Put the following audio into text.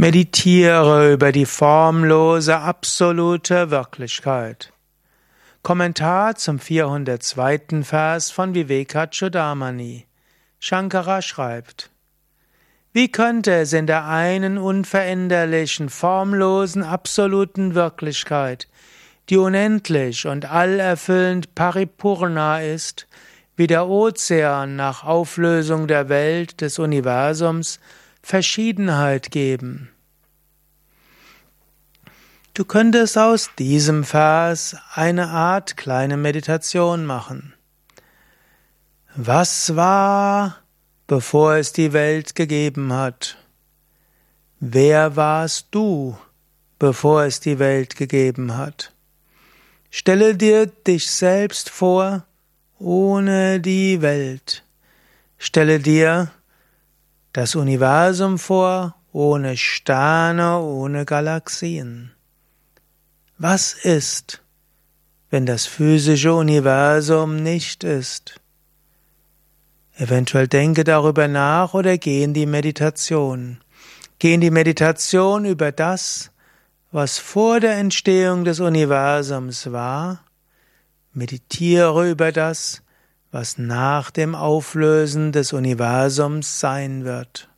Meditiere über die formlose, absolute Wirklichkeit. Kommentar zum 402. Vers von Vivekachudamani. Shankara schreibt, Wie könnte es in der einen unveränderlichen, formlosen, absoluten Wirklichkeit, die unendlich und allerfüllend Paripurna ist, wie der Ozean nach Auflösung der Welt des Universums, Verschiedenheit geben. Du könntest aus diesem Vers eine Art kleine Meditation machen. Was war, bevor es die Welt gegeben hat? Wer warst du, bevor es die Welt gegeben hat? Stelle dir dich selbst vor, ohne die Welt. Stelle dir das Universum vor, ohne Sterne, ohne Galaxien. Was ist, wenn das physische Universum nicht ist? Eventuell denke darüber nach oder geh in die Meditation. Geh in die Meditation über das, was vor der Entstehung des Universums war. Meditiere über das, was nach dem Auflösen des Universums sein wird.